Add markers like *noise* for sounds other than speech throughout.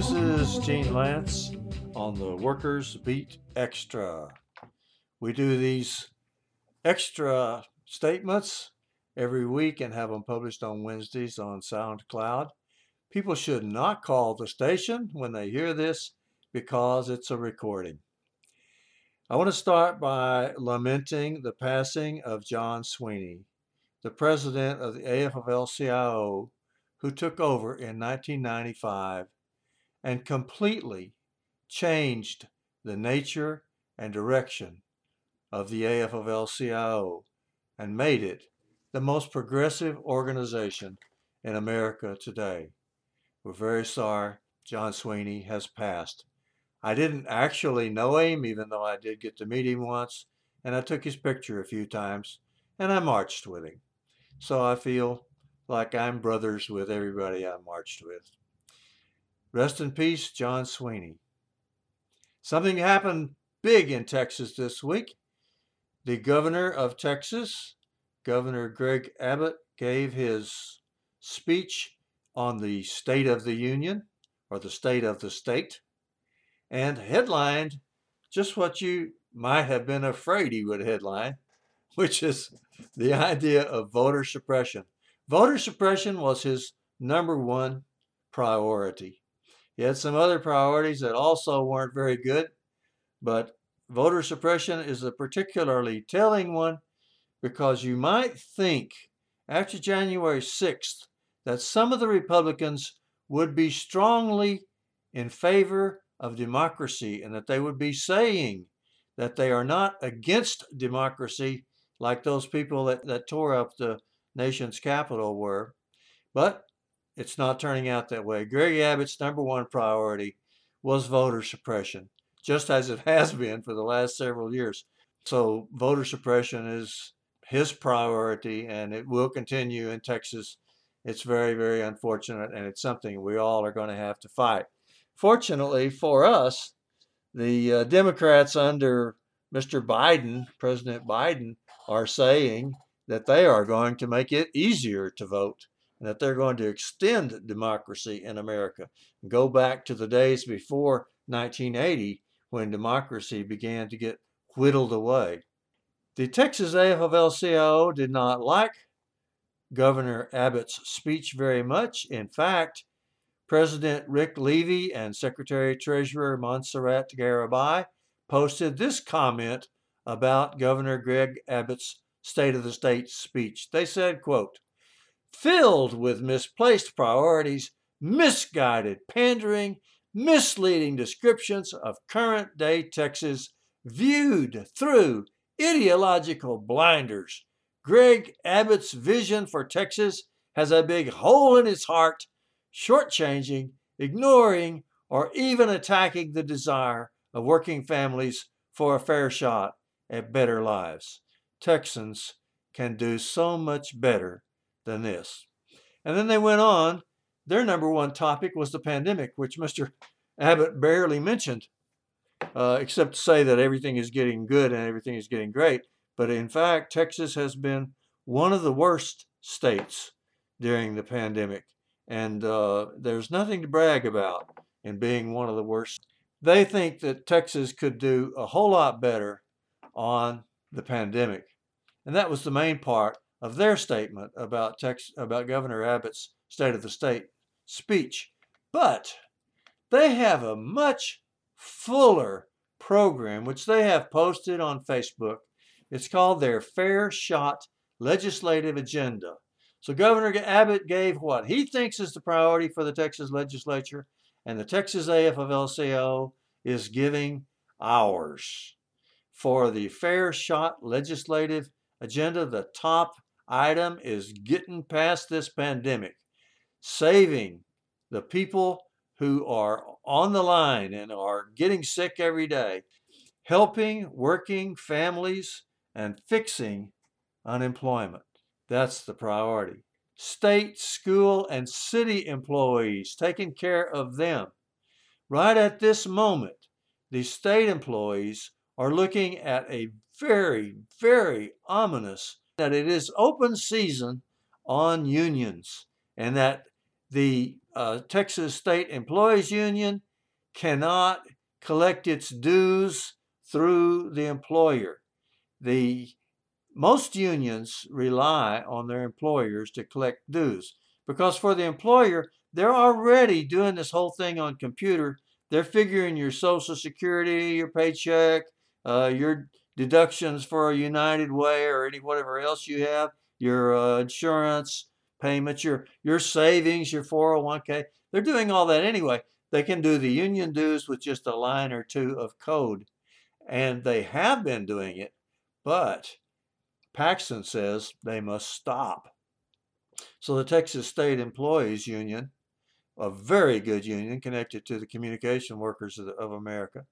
This is Gene Lantz on the Workers Beat Extra. We do these extra statements every week and have them published on Wednesdays on SoundCloud. People should not call the station when they hear this because it's a recording. I want to start by lamenting the passing of John Sweeney, the president of the AFL CIO, who took over in 1995 and completely changed the nature and direction of the AFL CIO and made it the most progressive organization in America today. We're very sorry John Sweeney has passed. I didn't actually know him, even though I did get to meet him once, and I took his picture a few times, and I marched with him. So I feel like I'm brothers with everybody I marched with. Rest in peace, John Sweeney. Something happened big in Texas this week. The governor of Texas, Governor Greg Abbott, gave his speech on the State of the Union or the State of the State and headlined just what you might have been afraid he would headline, *laughs* which is the idea of voter suppression. Voter suppression was his number one priority. He had some other priorities that also weren't very good, but voter suppression is a particularly telling one because you might think after January 6th that some of the Republicans would be strongly in favor of democracy and that they would be saying that they are not against democracy like those people that, that tore up the nation's capital were. But it's not turning out that way. Greg Abbott's number one priority was voter suppression, just as it *laughs* has been for the last several years. So, voter suppression is his priority, and it will continue in Texas. It's very, very unfortunate, and it's something we all are going to have to fight. Fortunately for us, the uh, Democrats under Mr. Biden, President Biden, are saying that they are going to make it easier to vote and that they're going to extend democracy in America. Go back to the days before 1980 when democracy began to get whittled away. The Texas AFL-CIO did not like Governor Abbott's speech very much. In fact, President Rick Levy and Secretary Treasurer Montserrat Garibay posted this comment about Governor Greg Abbott's State of the State speech. They said, quote, filled with misplaced priorities, misguided pandering, misleading descriptions of current day Texas viewed through ideological blinders. Greg Abbott's vision for Texas has a big hole in its heart shortchanging, ignoring, or even attacking the desire of working families for a fair shot at better lives. Texans can do so much better than this. And then they went on. Their number one topic was the pandemic, which Mr. Abbott barely mentioned, uh, except to say that everything is getting good and everything is getting great. But in fact, Texas has been one of the worst states during the pandemic and uh, there's nothing to brag about in being one of the worst. They think that Texas could do a whole lot better on the pandemic, and that was the main part of their statement about Tex- about Governor Abbott's State of the State speech. But they have a much fuller program, which they have posted on Facebook. It's called their Fair Shot Legislative Agenda. So Governor Abbott gave what he thinks is the priority for the Texas legislature, and the Texas AFL-CIO is giving ours. For the fair shot legislative agenda, the top item is getting past this pandemic, saving the people who are on the line and are getting sick every day, helping working families, and fixing unemployment. That's the priority. State, school, and city employees, taking care of them. Right at this moment, the state employees are looking at a very, very ominous that it is open season on unions and that The uh, Texas State Employees Union cannot collect its dues through the employer. The most unions rely on their employers to collect dues because for the employer, they're already doing this whole thing on computer. They're figuring your social security, your paycheck, uh, your deductions for a United Way or any whatever else you have, your uh, insurance payments, your your savings, your 401k. They're doing all that anyway. They can do the union dues with just a line or two of code, and they have been doing it, but Paxton says they must stop. So the Texas State Employees Union, a very good union connected to the Communication Workers of, the, of America,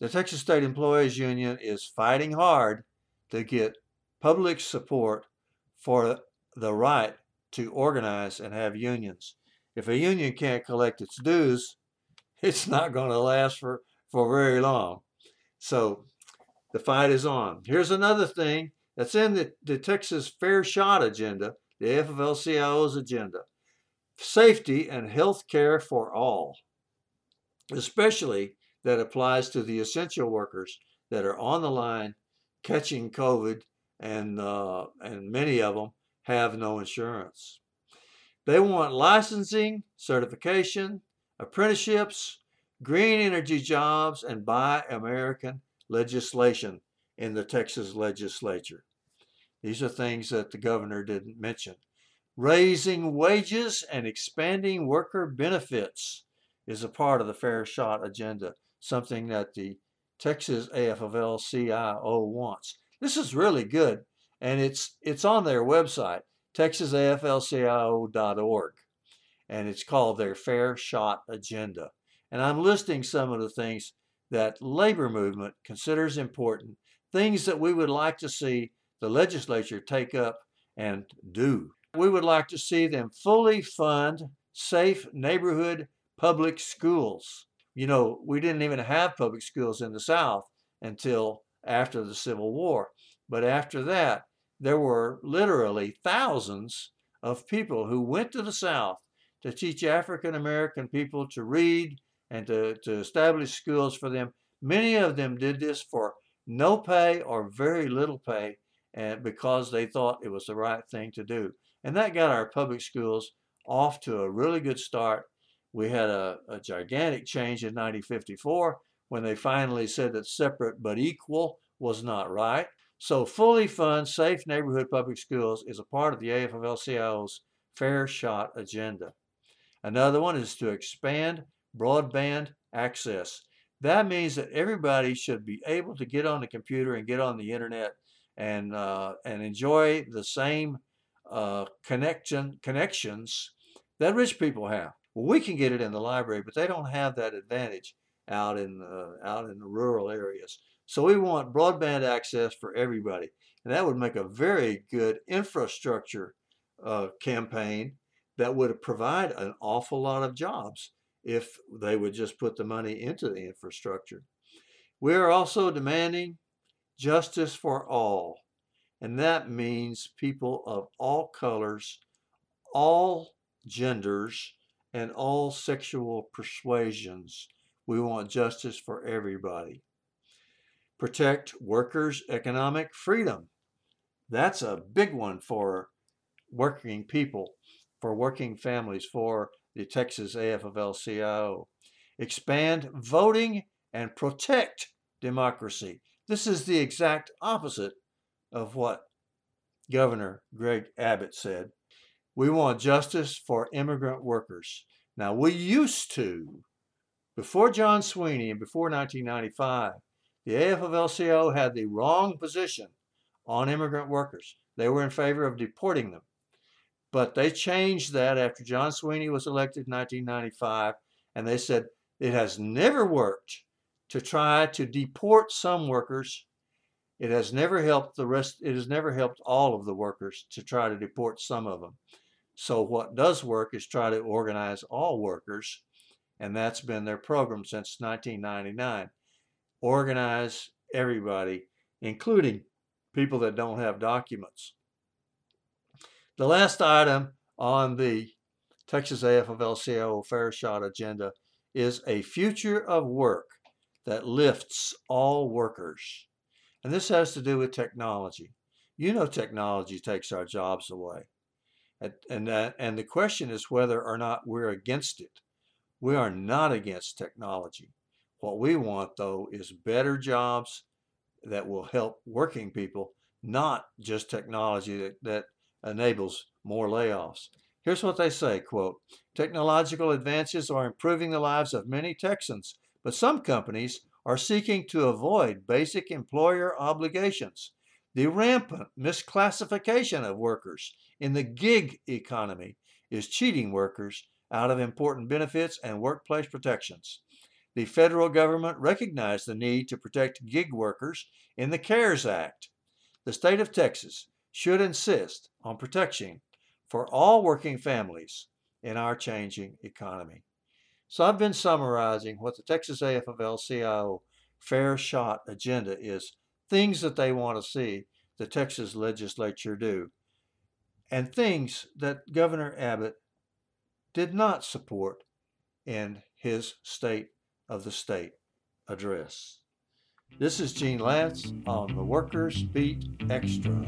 the Texas State Employees Union is fighting hard to get public support for the right to organize and have unions. If a union can't collect its dues, *laughs* it's not going to last for, for very long. So the fight is on. Here's another thing that's in the, the Texas Fair Shot agenda, the AFL-CIO's agenda. Safety and health care for all, especially that applies to the essential workers that are on the line catching COVID, and uh, and many of them have no insurance. They want licensing, certification, apprenticeships, green energy jobs, and buy American legislation in the Texas legislature. These are things that the governor didn't mention. Raising wages and expanding worker benefits is a part of the Fair Shot agenda, something that the Texas AFL CIO wants. This is really good, and it's it's on their website, texasaflcio.org, and it's called their Fair Shot Agenda. And I'm listing some of the things that labor movement considers important, things that we would like to see the legislature take up and do. We would like to see them fully fund safe neighborhood public schools. You know, we didn't even have public schools in the South until after the Civil War. But after that, there were literally thousands of people who went to the South to teach African American people to read and to, to establish schools for them. Many of them did this for no pay or very little pay and because they thought it was the right thing to do. And that got our public schools off to a really good start. We had a, a gigantic change in 1954 when they finally said that separate but equal was not right. So fully fund safe neighborhood public schools is a part of the AFL-CIO's Fair Shot agenda. Another one is to expand broadband access. That means that everybody should be able to get on the computer and get on the internet and uh, and enjoy the same uh, connection connections that rich people have. Well, we can get it in the library, but they don't have that advantage out in uh, out in the rural areas. So we want broadband access for everybody, and that would make a very good infrastructure uh, campaign that would provide an awful lot of jobs if they would just put the money into the infrastructure. We are also demanding justice for all. And that means people of all colors, all genders, and all sexual persuasions. We want justice for everybody. Protect workers' economic freedom. That's a big one for working people, for working families, for the Texas AFL-CIO. Expand voting and protect democracy. This is the exact opposite of what Governor Greg Abbott said. We want justice for immigrant workers. Now, we used to, before John Sweeney and before 1995, the AFL-CIO had the wrong position on immigrant workers. They were in favor of deporting them. But they changed that after John Sweeney was elected in 1995, and they said it has never worked to try to deport some workers. It has never helped the rest, it has never helped all of the workers to try to deport some of them. So what does work is try to organize all workers, and that's been their program since 1999. Organize everybody, including people that don't have documents. The last item on the Texas AFL-CIO Fair Shot agenda is a future of work that lifts all workers. And this has to do with technology. You know, technology takes our jobs away. And, and, and the question is whether or not we're against it. We are not against technology. What we want, though, is better jobs that will help working people, not just technology that, that enables more layoffs. Here's what they say, quote, technological advances are improving the lives of many Texans, but some companies are seeking to avoid basic employer obligations. The rampant misclassification of workers in the gig economy is cheating workers out of important benefits and workplace protections. The federal government recognized the need to protect gig workers in the CARES Act. The state of Texas should insist on protection for all working families in our changing economy. So I've been summarizing what the Texas AFL-CIO Fair Shot agenda is, things that they want to see the Texas legislature do, and things that Governor Abbott did not support in his State of the State address. This is Gene Lantz on the Workers Beat Extra.